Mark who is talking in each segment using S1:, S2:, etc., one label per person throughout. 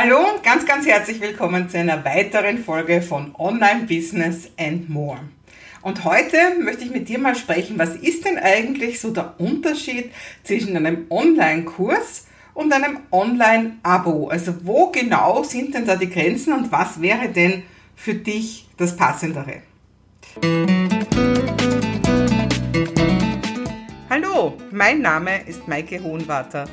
S1: Hallo und ganz, ganz herzlich willkommen zu einer weiteren Folge von Online Business and More. Und heute möchte ich mit dir mal sprechen, was ist denn eigentlich so der Unterschied zwischen einem Online-Kurs und einem Online-Abo? Also wo genau sind denn da die Grenzen und was wäre denn für dich das Passendere? Hallo, mein Name ist Maike Hohenwarter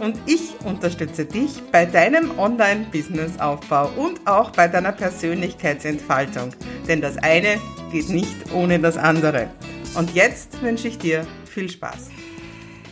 S1: und ich unterstütze dich bei deinem Online-Business-Aufbau und auch bei deiner Persönlichkeitsentfaltung. Denn das eine geht nicht ohne das andere. Und jetzt wünsche ich dir viel Spaß.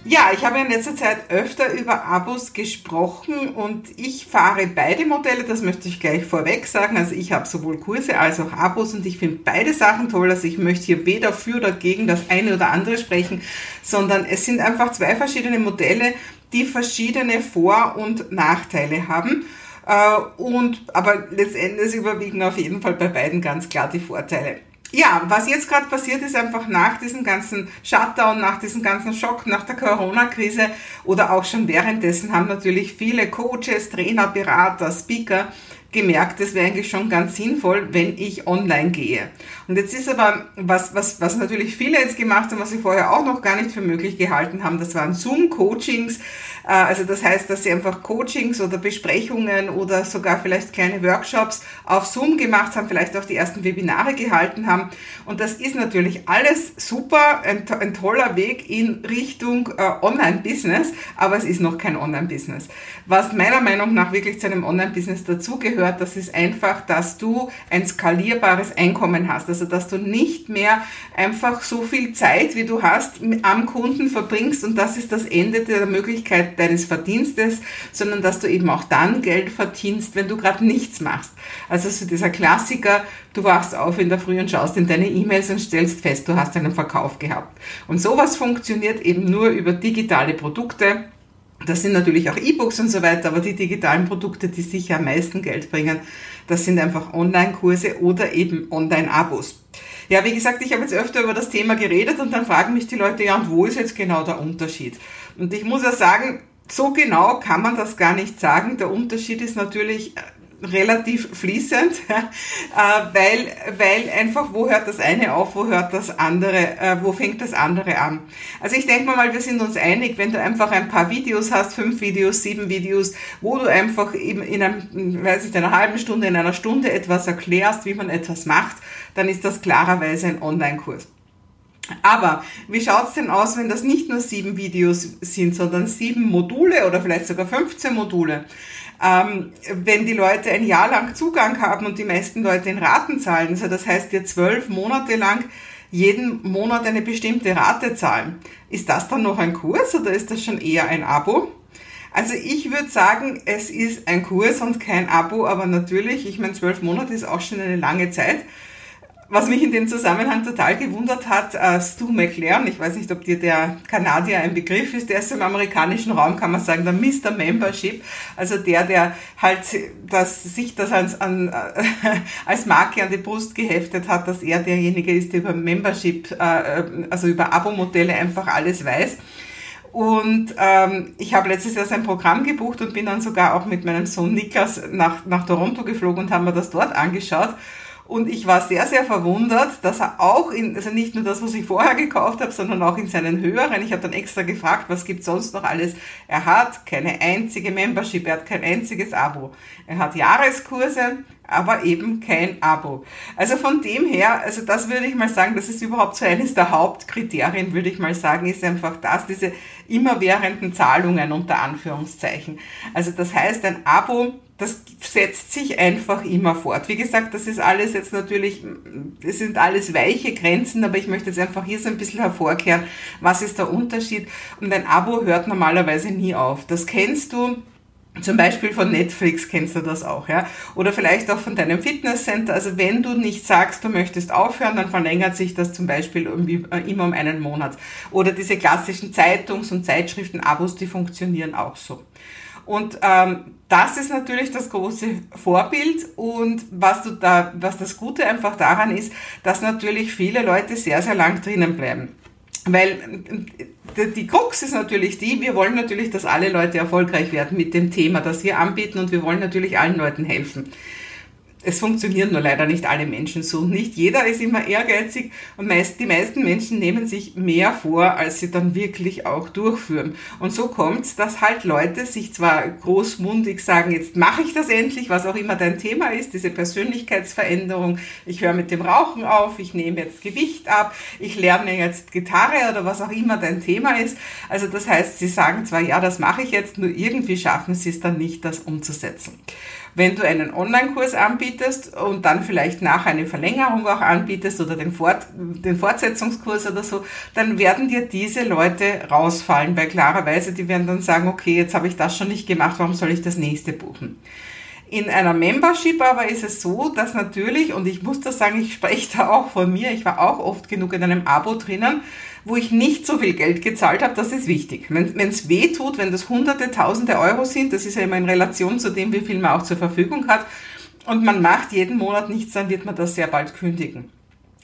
S1: Ja, ich habe in letzter Zeit öfter über Abos gesprochen und ich fahre beide Modelle, das möchte ich gleich vorweg sagen. Also ich habe sowohl Kurse als auch Abos und ich finde beide Sachen toll. Also ich möchte hier weder für oder gegen das eine oder andere sprechen, sondern es sind einfach zwei verschiedene Modelle, die verschiedene Vor- und Nachteile haben. Äh, und, aber letztendlich überwiegen auf jeden Fall bei beiden ganz klar die Vorteile. Ja, was jetzt gerade passiert ist, einfach nach diesem ganzen Shutdown, nach diesem ganzen Schock, nach der Corona-Krise oder auch schon währenddessen haben natürlich viele Coaches, Trainer, Berater, Speaker gemerkt, es wäre eigentlich schon ganz sinnvoll, wenn ich online gehe. Und jetzt ist aber, was, was, was natürlich viele jetzt gemacht haben, was sie vorher auch noch gar nicht für möglich gehalten haben, das waren Zoom-Coachings. Äh, also das heißt, dass sie einfach Coachings oder Besprechungen oder sogar vielleicht kleine Workshops auf Zoom gemacht haben, vielleicht auch die ersten Webinare gehalten haben. Und das ist natürlich alles super, ein, ein toller Weg in Richtung äh, Online-Business, aber es ist noch kein Online-Business. Was meiner Meinung nach wirklich zu einem Online-Business dazugehört, das ist einfach, dass du ein skalierbares Einkommen hast. Also dass du nicht mehr einfach so viel Zeit, wie du hast, am Kunden verbringst und das ist das Ende der Möglichkeit deines Verdienstes, sondern dass du eben auch dann Geld verdienst, wenn du gerade nichts machst. Also so dieser Klassiker, du wachst auf in der Früh und schaust in deine E-Mails und stellst fest, du hast einen Verkauf gehabt. Und sowas funktioniert eben nur über digitale Produkte das sind natürlich auch E-Books und so weiter, aber die digitalen Produkte, die sicher am meisten Geld bringen, das sind einfach Online-Kurse oder eben Online-Abos. Ja, wie gesagt, ich habe jetzt öfter über das Thema geredet und dann fragen mich die Leute, ja, und wo ist jetzt genau der Unterschied? Und ich muss ja sagen, so genau kann man das gar nicht sagen. Der Unterschied ist natürlich relativ fließend, äh, weil, weil einfach, wo hört das eine auf, wo hört das andere, äh, wo fängt das andere an. Also ich denke mal, wir sind uns einig, wenn du einfach ein paar Videos hast, fünf Videos, sieben Videos, wo du einfach eben in einem, weiß ich, einer halben Stunde, in einer Stunde etwas erklärst, wie man etwas macht, dann ist das klarerweise ein Online-Kurs. Aber wie schaut's denn aus, wenn das nicht nur sieben Videos sind, sondern sieben Module oder vielleicht sogar 15 Module? Ähm, wenn die Leute ein Jahr lang Zugang haben und die meisten Leute in Raten zahlen, also das heißt, dir zwölf Monate lang jeden Monat eine bestimmte Rate zahlen, ist das dann noch ein Kurs oder ist das schon eher ein Abo? Also ich würde sagen, es ist ein Kurs und kein Abo, aber natürlich, ich meine, zwölf Monate ist auch schon eine lange Zeit. Was mich in dem Zusammenhang total gewundert hat, äh, Stu McLaren, ich weiß nicht, ob dir der Kanadier ein Begriff ist, der ist im amerikanischen Raum, kann man sagen, der Mr. Membership, also der, der halt das, sich das als, an, äh, als Marke an die Brust geheftet hat, dass er derjenige ist, der über Membership, äh, also über Abo-Modelle einfach alles weiß. Und ähm, ich habe letztes Jahr sein Programm gebucht und bin dann sogar auch mit meinem Sohn Niklas nach, nach Toronto geflogen und haben mir das dort angeschaut. Und ich war sehr, sehr verwundert, dass er auch in, also nicht nur das, was ich vorher gekauft habe, sondern auch in seinen höheren, ich habe dann extra gefragt, was gibt sonst noch alles. Er hat keine einzige Membership, er hat kein einziges Abo. Er hat Jahreskurse, aber eben kein Abo. Also von dem her, also das würde ich mal sagen, das ist überhaupt so eines der Hauptkriterien, würde ich mal sagen, ist einfach das, diese immerwährenden Zahlungen unter Anführungszeichen. Also das heißt, ein Abo, das setzt sich einfach immer fort. Wie gesagt, das ist alles jetzt natürlich, das sind alles weiche Grenzen, aber ich möchte jetzt einfach hier so ein bisschen hervorkehren, was ist der Unterschied. Und ein Abo hört normalerweise nie auf. Das kennst du zum Beispiel von Netflix kennst du das auch, ja. Oder vielleicht auch von deinem Fitnesscenter. Also wenn du nicht sagst, du möchtest aufhören, dann verlängert sich das zum Beispiel äh, immer um einen Monat. Oder diese klassischen Zeitungs- und Zeitschriften-Abos, die funktionieren auch so. Und ähm, das ist natürlich das große Vorbild und was du da, was das Gute einfach daran ist, dass natürlich viele Leute sehr, sehr lang drinnen bleiben. Weil die Krux ist natürlich die, wir wollen natürlich, dass alle Leute erfolgreich werden mit dem Thema, das wir anbieten und wir wollen natürlich allen Leuten helfen es funktionieren nur leider nicht alle Menschen so. Nicht jeder ist immer ehrgeizig und meist, die meisten Menschen nehmen sich mehr vor, als sie dann wirklich auch durchführen. Und so kommt es, dass halt Leute sich zwar großmundig sagen, jetzt mache ich das endlich, was auch immer dein Thema ist, diese Persönlichkeitsveränderung, ich höre mit dem Rauchen auf, ich nehme jetzt Gewicht ab, ich lerne jetzt Gitarre oder was auch immer dein Thema ist. Also das heißt, sie sagen zwar, ja, das mache ich jetzt, nur irgendwie schaffen sie es dann nicht, das umzusetzen. Wenn du einen Online-Kurs anbietest und dann vielleicht nach eine Verlängerung auch anbietest oder den, Fort, den Fortsetzungskurs oder so, dann werden dir diese Leute rausfallen, weil klarerweise die werden dann sagen, okay, jetzt habe ich das schon nicht gemacht, warum soll ich das nächste buchen? In einer Membership aber ist es so, dass natürlich, und ich muss das sagen, ich spreche da auch von mir, ich war auch oft genug in einem Abo drinnen, wo ich nicht so viel Geld gezahlt habe, das ist wichtig. Wenn es weh tut, wenn das hunderte, tausende Euro sind, das ist ja immer in Relation zu dem, wie viel man auch zur Verfügung hat, und man macht jeden Monat nichts, dann wird man das sehr bald kündigen.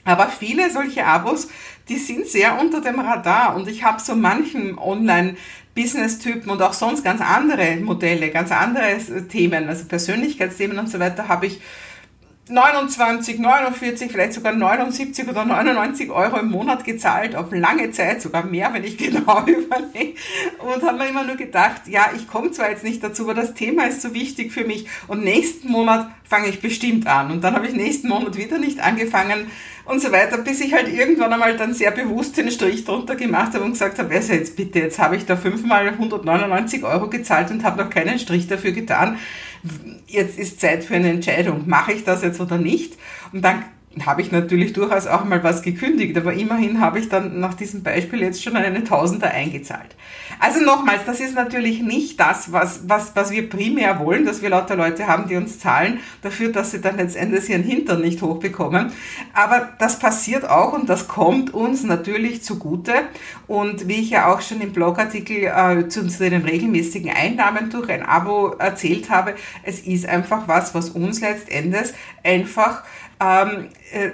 S1: Aber viele solche Abos, die sind sehr unter dem Radar und ich habe so manchen Online Business-Typen und auch sonst ganz andere Modelle, ganz andere Themen, also Persönlichkeitsthemen und so weiter, habe ich 29, 49, vielleicht sogar 79 oder 99 Euro im Monat gezahlt, auf lange Zeit, sogar mehr, wenn ich genau überlege. Und haben mir immer nur gedacht, ja, ich komme zwar jetzt nicht dazu, aber das Thema ist so wichtig für mich und nächsten Monat fange ich bestimmt an. Und dann habe ich nächsten Monat wieder nicht angefangen und so weiter, bis ich halt irgendwann einmal dann sehr bewusst den Strich drunter gemacht habe und gesagt habe, also jetzt bitte, jetzt habe ich da fünfmal 199 Euro gezahlt und habe noch keinen Strich dafür getan jetzt ist Zeit für eine Entscheidung. Mache ich das jetzt oder nicht? Und dann habe ich natürlich durchaus auch mal was gekündigt, aber immerhin habe ich dann nach diesem Beispiel jetzt schon eine Tausender eingezahlt. Also nochmals, das ist natürlich nicht das, was, was, was wir primär wollen, dass wir lauter Leute haben, die uns zahlen dafür, dass sie dann letztendlich ihren Hintern nicht hochbekommen. Aber das passiert auch und das kommt uns natürlich zugute. Und wie ich ja auch schon im Blogartikel äh, zu, den regelmäßigen Einnahmen durch ein Abo erzählt habe, es ist einfach was, was uns letztendlich einfach ähm, äh,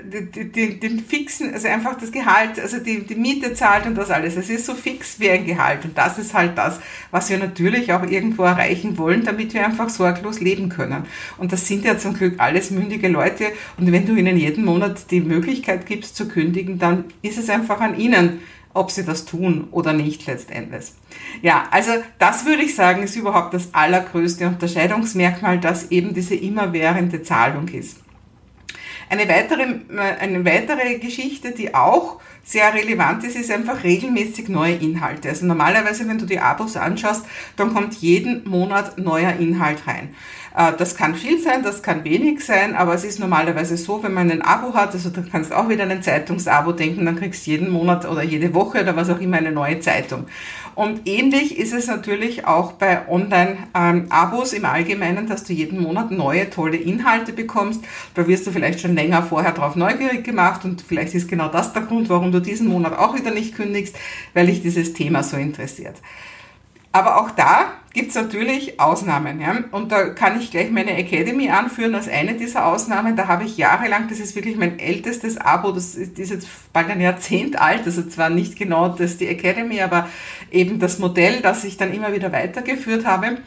S1: den, den fixen, also einfach das Gehalt, also die, die Miete zahlt und das alles. Es ist so fix wie ein Gehalt und das ist halt das, was wir natürlich auch irgendwo erreichen wollen, damit wir einfach sorglos leben können. Und das sind ja zum Glück alles mündige Leute und wenn du ihnen jeden Monat die Möglichkeit gibst zu kündigen, dann ist es einfach an ihnen, ob sie das tun oder nicht letztendlich. Ja, also das würde ich sagen, ist überhaupt das allergrößte Unterscheidungsmerkmal, dass eben diese immerwährende Zahlung ist. Eine weitere, äh, eine weitere Geschichte, die auch sehr relevant ist, ist einfach regelmäßig neue Inhalte. Also normalerweise, wenn du die Abos anschaust, dann kommt jeden Monat neuer Inhalt rein. Äh, das kann viel sein, das kann wenig sein, aber es ist normalerweise so, wenn man ein Abo hat, also du kannst auch wieder an ein Zeitungsabo denken, dann kriegst du jeden Monat oder jede Woche oder was auch immer eine neue Zeitung. Und ähnlich ist es natürlich auch bei Online-Abos im Allgemeinen, dass du jeden Monat neue, tolle Inhalte bekommst. Da wirst du vielleicht schon länger vorher drauf neugierig gemacht und vielleicht ist genau das der Grund, warum du diesen Monat auch wieder nicht kündigst, weil dich dieses Thema so interessiert. Aber auch da gibt es natürlich Ausnahmen. Ja? Und da kann ich gleich meine Academy anführen als eine dieser Ausnahmen. Da habe ich jahrelang, das ist wirklich mein ältestes Abo, das ist, jetzt bald ein Jahrzehnt alt, also zwar nicht genau das die Academy, aber eben das Modell, das ich dann immer wieder weitergeführt habe.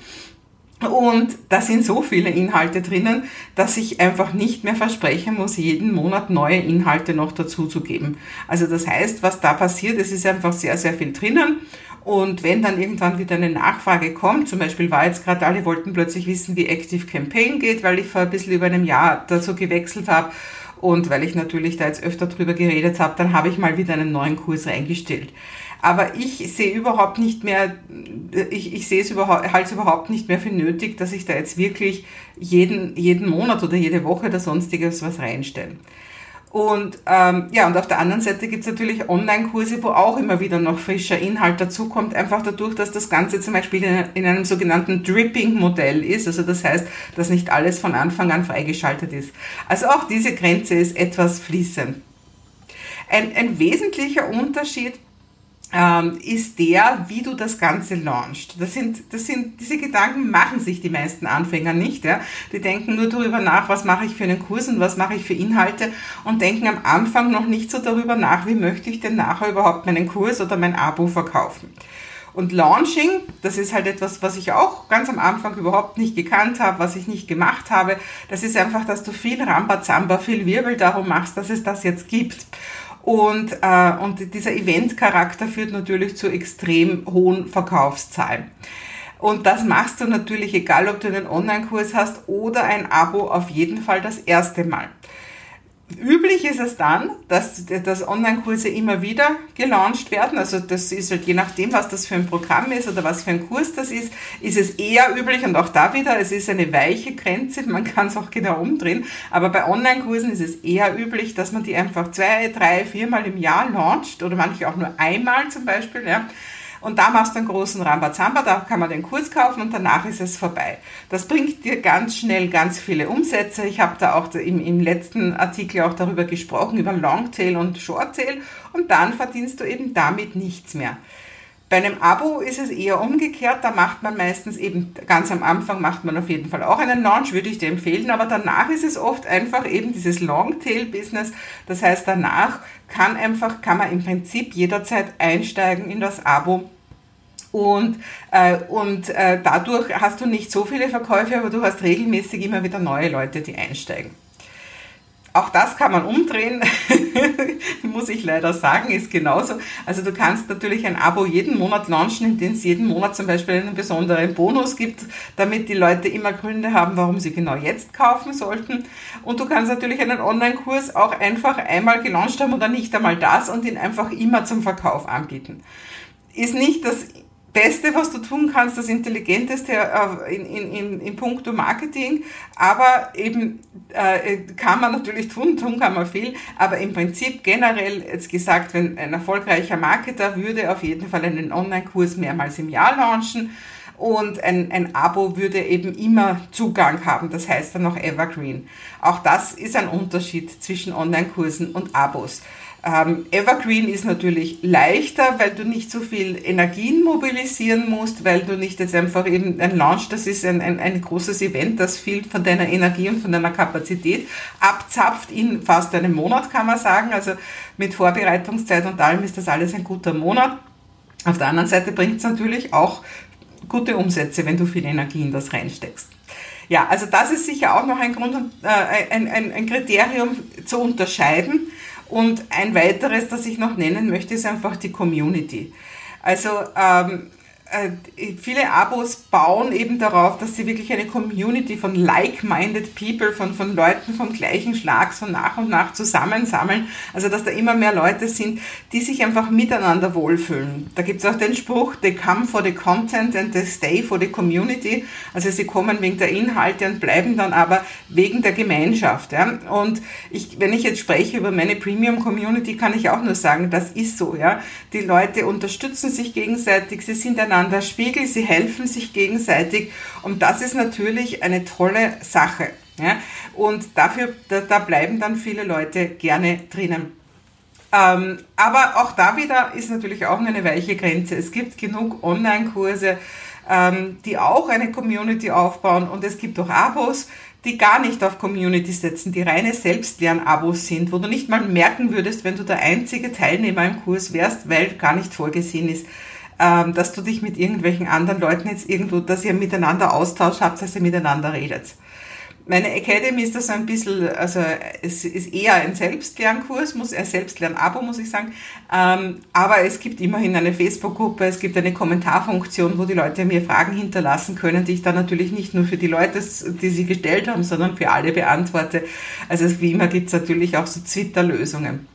S1: Und da sind so viele Inhalte drinnen, dass ich einfach nicht mehr versprechen muss, jeden Monat neue Inhalte noch dazu zu geben. Also das heißt, was da passiert, es ist einfach sehr, sehr viel drinnen und wenn dann irgendwann wieder eine Nachfrage kommt, zum Beispiel war jetzt gerade alle wollten plötzlich wissen, wie Active Campaign geht, weil ich vor ein bisschen über einem Jahr dazu gewechselt habe und weil ich natürlich da jetzt öfter drüber geredet habe, dann habe ich mal wieder einen neuen Kurs reingestellt. Aber ich sehe überhaupt nicht mehr, ich, ich sehe es überhaupt, halte es überhaupt nicht mehr für nötig, dass ich da jetzt wirklich jeden, jeden Monat oder jede Woche oder sonstiges was reinstelle. Und ähm, ja, und auf der anderen Seite gibt's natürlich Online-Kurse, wo auch immer wieder noch frischer Inhalt dazukommt, einfach dadurch, dass das Ganze zum Beispiel in, in einem sogenannten Dripping-Modell ist. Also das heißt, dass nicht alles von Anfang an freigeschaltet ist. Also auch diese Grenze ist etwas fließend. Ein, ein wesentlicher Unterschied ähm, ist der, wie du das Ganze launchst. Das sind, das sind, diese Gedanken machen sich die meisten Anfänger nicht. Ja? Die denken nur darüber nach, was mache ich für einen Kurs und was mache ich für Inhalte und denken am Anfang noch nicht so darüber nach, wie möchte ich denn nachher überhaupt meinen Kurs oder mein Abo verkaufen. Und Launching, das ist halt etwas, was ich auch ganz am Anfang überhaupt nicht gekannt habe, was ich nicht gemacht habe. Das ist einfach, dass du viel Rambazamba, viel Wirbel darum machst, dass es das jetzt gibt. Und, äh, und dieser Event-Charakter führt natürlich zu extrem hohen Verkaufszahlen. Und das machst du natürlich, egal ob du einen Online-Kurs hast oder ein Abo, auf jeden Fall das erste Mal. Üblich ist es dann, dass, dass Online-Kurse immer wieder gelauncht werden. Also das ist halt je nachdem, was das für ein Programm ist oder was für ein Kurs das ist, ist es eher üblich und auch da wieder, es ist eine weiche Grenze, man kann es auch genau umdrehen. Aber bei Online-Kursen ist es eher üblich, dass man die einfach zwei, drei, viermal im Jahr launcht oder manche auch nur einmal zum Beispiel. Ja und da machst du einen großen Rambazamba, da kann man den Kurs kaufen und danach ist es vorbei. Das bringt dir ganz schnell ganz viele Umsätze. Ich habe da auch im, im letzten Artikel auch darüber gesprochen, über Longtail und Shorttail und dann verdienst du eben damit nichts mehr. Bei einem Abo ist es eher umgekehrt, da macht man meistens eben, ganz am Anfang macht man auf jeden Fall auch einen Launch, würde ich dir empfehlen, aber danach ist es oft einfach eben dieses Longtail-Business. Das heißt, danach kann einfach, kann man im Prinzip jederzeit einsteigen in das Abo und, äh, und äh, dadurch hast du nicht so viele Verkäufe, aber du hast regelmäßig immer wieder neue Leute, die einsteigen. Auch das kann man umdrehen, muss ich leider sagen, ist genauso. Also du kannst natürlich ein Abo jeden Monat launchen, in dem es jeden Monat zum Beispiel einen besonderen Bonus gibt, damit die Leute immer Gründe haben, warum sie genau jetzt kaufen sollten. Und du kannst natürlich einen Online-Kurs auch einfach einmal gelauncht haben oder nicht einmal das und ihn einfach immer zum Verkauf anbieten. Ist nicht das Beste, was du tun kannst, das Intelligenteste äh, in, in, in, in puncto Marketing, aber eben äh, kann man natürlich tun, tun kann man viel, aber im Prinzip generell jetzt gesagt, wenn ein erfolgreicher Marketer würde auf jeden Fall einen Online-Kurs mehrmals im Jahr launchen und ein, ein Abo würde eben immer Zugang haben, das heißt dann noch Evergreen. Auch das ist ein Unterschied zwischen Online-Kursen und Abos. Ähm, Evergreen ist natürlich leichter, weil du nicht so viel Energien mobilisieren musst, weil du nicht jetzt einfach eben ein Launch, das ist ein, ein, ein großes Event, das viel von deiner Energie und von deiner Kapazität abzapft in fast einem Monat, kann man sagen. Also mit Vorbereitungszeit und allem ist das alles ein guter Monat. Auf der anderen Seite bringt es natürlich auch gute Umsätze, wenn du viel Energie in das reinsteckst. Ja, also das ist sicher auch noch ein Grund, äh, ein, ein, ein Kriterium zu unterscheiden und ein weiteres, das ich noch nennen möchte, ist einfach die Community. Also ähm, äh, viele Abos bauen eben darauf, dass sie wirklich eine Community von like-minded people, von, von Leuten vom gleichen Schlag so nach und nach zusammensammeln. Also dass da immer mehr Leute sind, die sich einfach miteinander wohlfühlen. Da gibt es auch den Spruch, they come for the content and they stay for the community. Also sie kommen wegen der Inhalte und bleiben dann aber wegen der Gemeinschaft. Ja? Und ich, wenn ich jetzt spreche über meine Premium Community, kann ich auch nur sagen, das ist so. Ja? Die Leute unterstützen sich gegenseitig, sie sind einander einander Spiegel, sie helfen sich gegenseitig und das ist natürlich eine tolle Sache. Ja? Und dafür, da, da bleiben dann viele Leute gerne drinnen. Ähm, aber auch da wieder ist natürlich auch eine weiche Grenze. Es gibt genug Online-Kurse, ähm, die auch eine Community aufbauen und es gibt auch Abos, die gar nicht auf Community setzen, die reine Selbstlern-Abos sind, wo du nicht mal merken würdest, wenn du der einzige Teilnehmer im Kurs wärst, weil gar nicht vorgesehen ist, ähm, dass du dich mit irgendwelchen anderen Leuten jetzt irgendwo, dass ihr miteinander austauscht habt, dass ihr miteinander redet. Meine Academy ist das ein bisschen, also es ist eher ein Selbstlernkurs, muss ein Selbstlernabo, muss ich sagen. Ähm, aber es gibt immerhin eine Facebook-Gruppe, es gibt eine Kommentarfunktion, wo die Leute mir Fragen hinterlassen können, die ich dann natürlich nicht nur für die Leute, die sie gestellt haben, sondern für alle beantworte. Also wie immer gibt es natürlich auch so Twitter-Lösungen.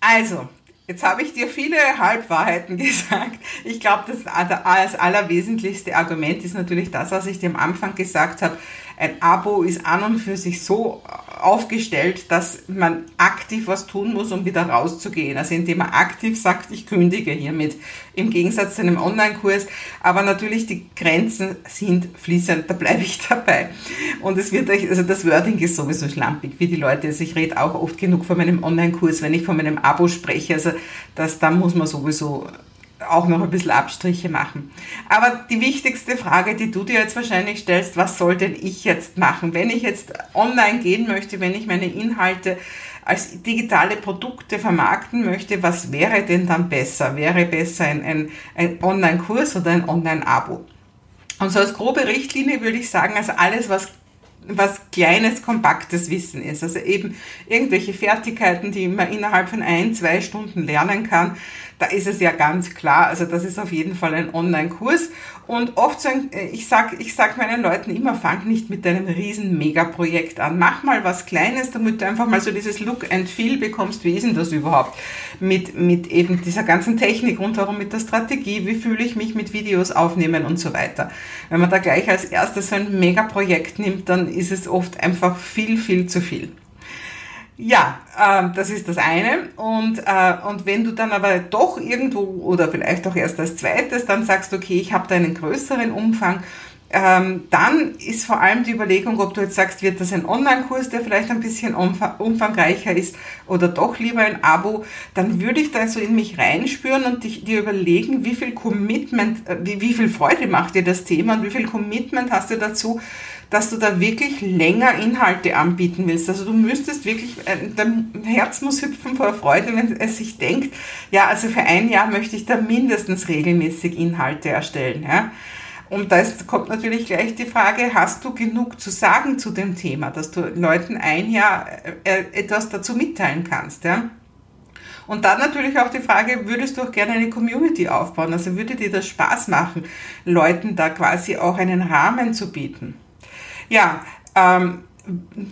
S1: Also, Jetzt habe ich dir viele Halbwahrheiten gesagt. Ich glaube, das, das allerwesentlichste Argument ist natürlich das, was ich dir am Anfang gesagt habe. Ein Abo ist an und für sich so aufgestellt, dass man aktiv was tun muss, um wieder rauszugehen. Also indem man aktiv sagt, ich kündige hiermit, im Gegensatz zu einem Online-Kurs. Aber natürlich die Grenzen sind fließend, da bleibe ich dabei. Und es wird euch, also das Wording ist sowieso schlampig, wie die Leute. Also ich rede auch oft genug von meinem Online-Kurs, wenn ich von meinem Abo spreche. Also das, da muss man sowieso auch noch ein bisschen Abstriche machen. Aber die wichtigste Frage, die du dir jetzt wahrscheinlich stellst, was soll denn ich jetzt machen? Wenn ich jetzt online gehen möchte, wenn ich meine Inhalte als digitale Produkte vermarkten möchte, was wäre denn dann besser? Wäre besser ein, ein, ein Online-Kurs oder ein Online-Abo? Und so als grobe Richtlinie würde ich sagen, also alles, was was kleines, kompaktes Wissen ist. Also eben irgendwelche Fertigkeiten, die man innerhalb von ein, zwei Stunden lernen kann, da ist es ja ganz klar, also das ist auf jeden Fall ein Online-Kurs. Und oft sagen, äh, ich sag, ich sag meinen Leuten immer, fang nicht mit deinem riesen Megaprojekt an. Mach mal was Kleines, damit du einfach mal so dieses Look and Feel bekommst. Wie ist denn das überhaupt? Mit, mit eben dieser ganzen Technik rundherum, mit der Strategie. Wie fühle ich mich mit Videos aufnehmen und so weiter. Wenn man da gleich als erstes so ein Megaprojekt nimmt, dann ist es oft einfach viel, viel zu viel. Ja, äh, das ist das eine. Und, äh, und wenn du dann aber doch irgendwo oder vielleicht auch erst als zweites dann sagst, okay, ich habe da einen größeren Umfang, ähm, dann ist vor allem die Überlegung, ob du jetzt sagst, wird das ein Online-Kurs, der vielleicht ein bisschen umfangreicher ist oder doch lieber ein Abo, dann würde ich da so in mich reinspüren und dich, dir überlegen, wie viel Commitment, äh, wie, wie viel Freude macht dir das Thema und wie viel Commitment hast du dazu, dass du da wirklich länger Inhalte anbieten willst. Also du müsstest wirklich, äh, dein Herz muss hüpfen vor Freude, wenn es sich denkt, ja, also für ein Jahr möchte ich da mindestens regelmäßig Inhalte erstellen. Ja. Und da kommt natürlich gleich die Frage, hast du genug zu sagen zu dem Thema, dass du Leuten ein Jahr äh, etwas dazu mitteilen kannst. Ja? Und dann natürlich auch die Frage, würdest du auch gerne eine Community aufbauen? Also würde dir das Spaß machen, Leuten da quasi auch einen Rahmen zu bieten? Ja, ähm,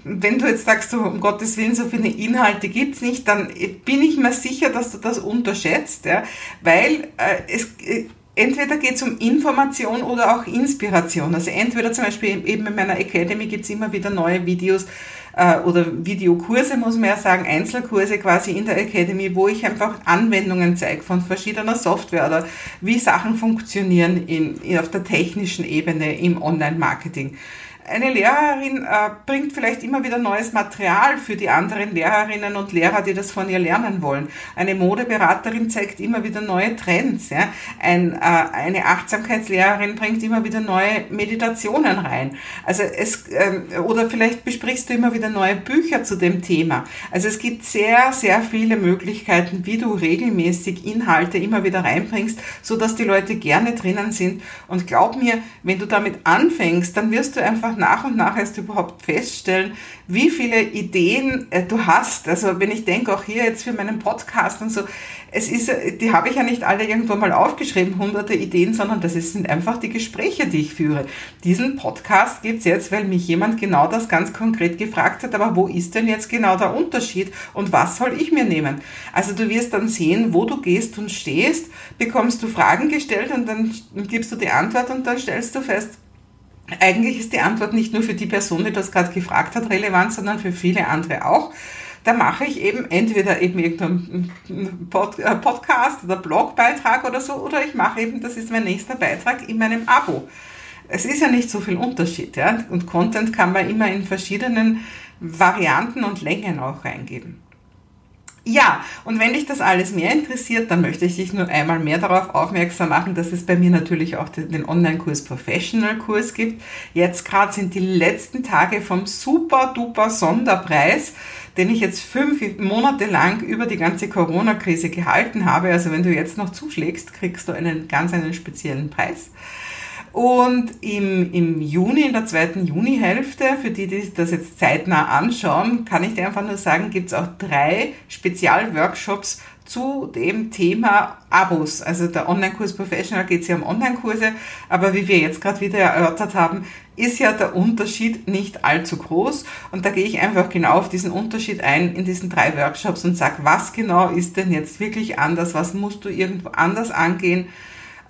S1: wenn du jetzt sagst, um Gottes Willen, so viele Inhalte gibt's nicht, dann bin ich mir sicher, dass du das unterschätzt, ja, weil äh, es, äh, entweder geht es um Information oder auch Inspiration. Also entweder zum Beispiel eben in meiner Academy gibt's immer wieder neue Videos äh, oder Videokurse, muss man ja sagen, Einzelkurse quasi in der Academy, wo ich einfach Anwendungen zeige von verschiedener Software oder wie Sachen funktionieren in, in auf der technischen Ebene im Online-Marketing. Eine Lehrerin äh, bringt vielleicht immer wieder neues Material für die anderen Lehrerinnen und Lehrer, die das von ihr lernen wollen. Eine Modeberaterin zeigt immer wieder neue Trends. Ja? Ein, äh, eine Achtsamkeitslehrerin bringt immer wieder neue Meditationen rein. Also es, äh, oder vielleicht besprichst du immer wieder neue Bücher zu dem Thema. Also es gibt sehr, sehr viele Möglichkeiten, wie du regelmäßig Inhalte immer wieder reinbringst, so dass die Leute gerne drinnen sind. Und glaub mir, wenn du damit anfängst, dann wirst du einfach nach und nach erst überhaupt feststellen, wie viele Ideen äh, du hast. Also wenn ich denke, auch hier jetzt für meinen Podcast und so, es ist, äh, die habe ich ja nicht alle irgendwo mal aufgeschrieben, hunderte Ideen, sondern das sind einfach die Gespräche, die ich führe. Diesen Podcast gibt's jetzt, weil mich jemand genau das ganz konkret gefragt hat, aber wo ist denn jetzt genau der Unterschied und was soll ich mir nehmen? Also du wirst dann sehen, wo du gehst und stehst, bekommst du Fragen gestellt und dann gibst du die Antwort und dann stellst du fest, eigentlich ist die Antwort nicht nur für die Person, die das gerade gefragt hat, relevant, sondern für viele andere auch. Da mache ich eben entweder eben irgendeinen äh, Podcast oder Blogbeitrag oder so, oder ich mache eben, das ist mein nächster Beitrag in meinem Abo. Es ist ja nicht so viel Unterschied, ja. Und Content kann man immer in verschiedenen Varianten und Längen auch reingeben. Ja, und wenn dich das alles mehr interessiert, dann möchte ich dich nur einmal mehr darauf aufmerksam machen, dass es bei mir natürlich auch den Online-Kurs Professional Kurs gibt. Jetzt gerade sind die letzten Tage vom super duper Sonderpreis, den ich jetzt fünf Monate lang über die ganze Corona-Krise gehalten habe. Also wenn du jetzt noch zuschlägst, kriegst du einen ganz einen speziellen Preis. Und im, im Juni, in der zweiten Junihälfte, für die, die das jetzt zeitnah anschauen, kann ich dir einfach nur sagen, gibt es auch drei Spezialworkshops zu dem Thema Abos. Also der Online-Kurs Professional geht es ja um Online-Kurse, aber wie wir jetzt gerade wieder erörtert haben, ist ja der Unterschied nicht allzu groß. Und da gehe ich einfach genau auf diesen Unterschied ein in diesen drei Workshops und sage, was genau ist denn jetzt wirklich anders, was musst du irgendwo anders angehen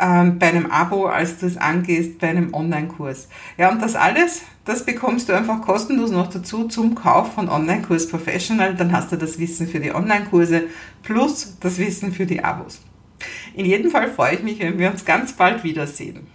S1: ähm, bei einem Abo, als du es angehst bei einem Online-Kurs. Ja, und das alles, das bekommst du einfach kostenlos noch dazu zum Kauf von Online-Kurs Professional. Dann hast du das Wissen für die Online-Kurse plus das Wissen für die Abos. In jedem Fall freue ich mich, wenn wir uns ganz bald wiedersehen.